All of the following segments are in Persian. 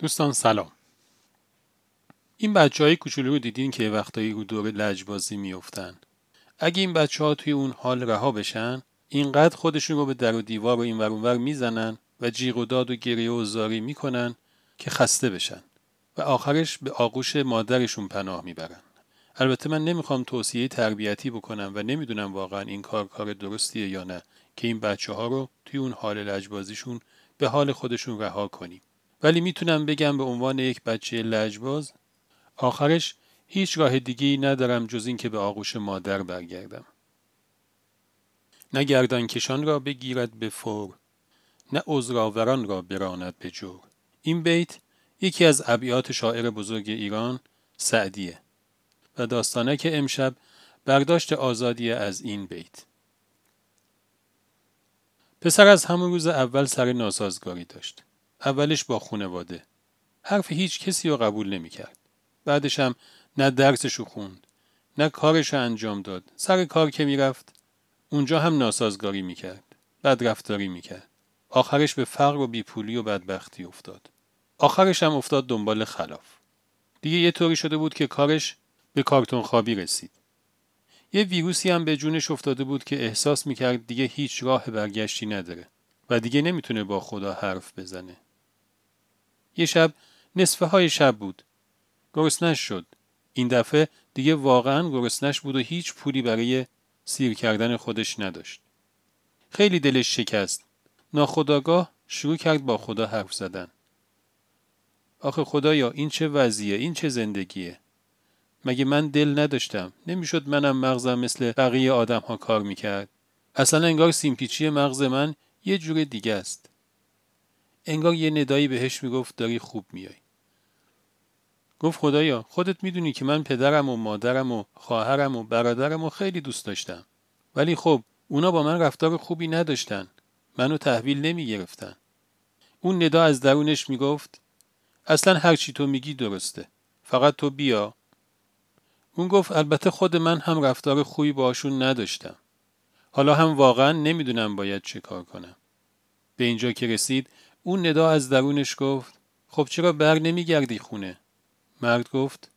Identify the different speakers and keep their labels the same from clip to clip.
Speaker 1: دوستان سلام. این بچه های کوچولو رو دیدین که وقتایی رو دور لجبازی میفتن اگه این بچه ها توی اون حال رها بشن اینقدر خودشون رو به در و دیوار و این ور می‌زنن و جیغ و داد و گریه و زاری می‌کنن که خسته بشن و آخرش به آغوش مادرشون پناه می‌برن. البته من نمی‌خوام توصیه تربیتی بکنم و نمی‌دونم واقعا این کار کار درستیه یا نه که این بچه ها رو توی اون حال لجبازیشون به حال خودشون رها کنیم. ولی می‌تونم بگم به عنوان یک بچه لجباز آخرش هیچ راه دیگی ندارم جز این که به آغوش مادر برگردم. نه گردن کشان را بگیرد به فور نه عذرآوران را براند به جور. این بیت یکی از ابیات شاعر بزرگ ایران سعدیه و داستانه که امشب برداشت آزادی از این بیت. پسر از همون روز اول سر ناسازگاری داشت. اولش با خونواده حرف هیچ کسی رو قبول نمی‌کرد. بعدش هم نه درسشو خوند نه کارش انجام داد. سر کار که می‌رفت اونجا هم ناسازگاری می‌کرد بد رفتاری می‌کرد. آخرش به فقر و بیپولی و بدبختی افتاد. آخرش هم افتاد دنبال خلاف. دیگه یه طوری شده بود که کارش به کارتون خوابی رسید. یه ویروسی هم به جونش افتاده بود که احساس می‌کرد دیگه هیچ راه برگشتی نداره و دیگه نمی‌تونه با خدا حرف بزنه. یه شب نصفه های شب بود. گرسنش شد. این دفعه دیگه واقعا گرسنش بود و هیچ پولی برای سیر کردن خودش نداشت. خیلی دلش شکست. ناخداگاه شروع کرد با خدا حرف زدن. آخه خدایا این چه وضعیه این چه زندگیه مگه من دل نداشتم نمی‌شد منم مغزم مثل بقیه آدم ها کار می‌کرد اصلا انگار سیمپیچی مغز من یه جور دیگه است انگار یه ندایی بهش می‌گفت داری خوب میای. گفت خدایا خودت می‌دونی که من پدرم و مادرم و خواهرم و برادرم و خیلی دوست داشتم. ولی خب اونا با من رفتار خوبی نداشتن. منو تحویل نمی گرفتن. اون ندا از درونش می‌گفت اصلا هر چی تو میگی درسته. فقط تو بیا. اون گفت البته خود من هم رفتار خوبی باشون نداشتم. حالا هم واقعا نمی‌دونم باید چه کار کنم. به اینجا که رسید اون ندا از درونش گفت خب چرا بر نمیگردی خونه؟ مرد گفت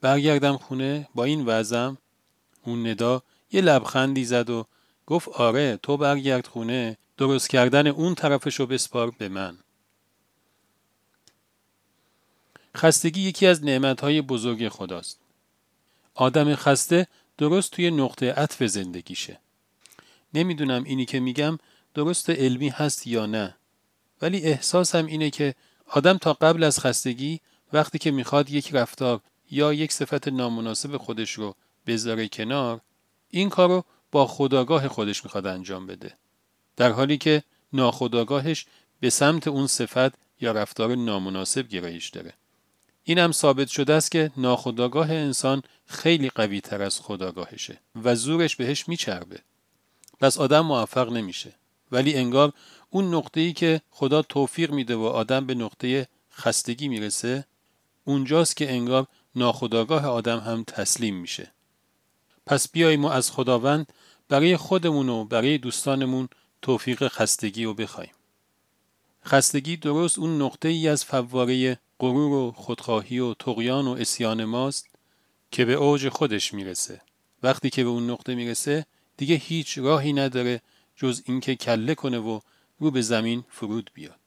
Speaker 1: برگردم خونه با این وضعم. اون ندا یه لبخندی زد و گفت آره تو برگرد خونه درست کردن اون طرفشو بسپار به من. خستگی یکی از نعمتهای بزرگ خداست. آدم خسته درست توی نقطه عطف زندگیشه. نمی‌دونم اینی که میگم درست علمی هست یا نه. ولی احساسم اینه که آدم تا قبل از خستگی وقتی که می‌خواد یک رفتار یا یک صفت نامناسب خودش رو بذاره کنار این کار رو با خداگاه خودش می‌خواد انجام بده. در حالی که ناخداگاهش به سمت اون صفت یا رفتار نامناسب گرایش داره. این هم ثابت شده است که ناخداگاه انسان خیلی قوی تر از خداگاهشه و زورش بهش میچربه. پس آدم موفق نمیشه. ولی انگار اون نقطه ای که خدا توفیق میده و آدم به نقطه خستگی می‌رسه اونجاست که انگار ناخداگاه آدم هم تسلیم میشه. پس بیاییم ما از خداوند برای خودمون و برای دوستانمون توفیق خستگی رو بخوایم. خستگی درست اون نقطه ای از فواره غرور و خودخواهی و تقیان و اسیان ماست که به اوج خودش می‌رسه. وقتی که به اون نقطه می‌رسه دیگه هیچ راهی نداره جز اینکه کله کنه و رو به زمین فرود بیاد.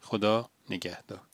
Speaker 1: خدا نگهدار.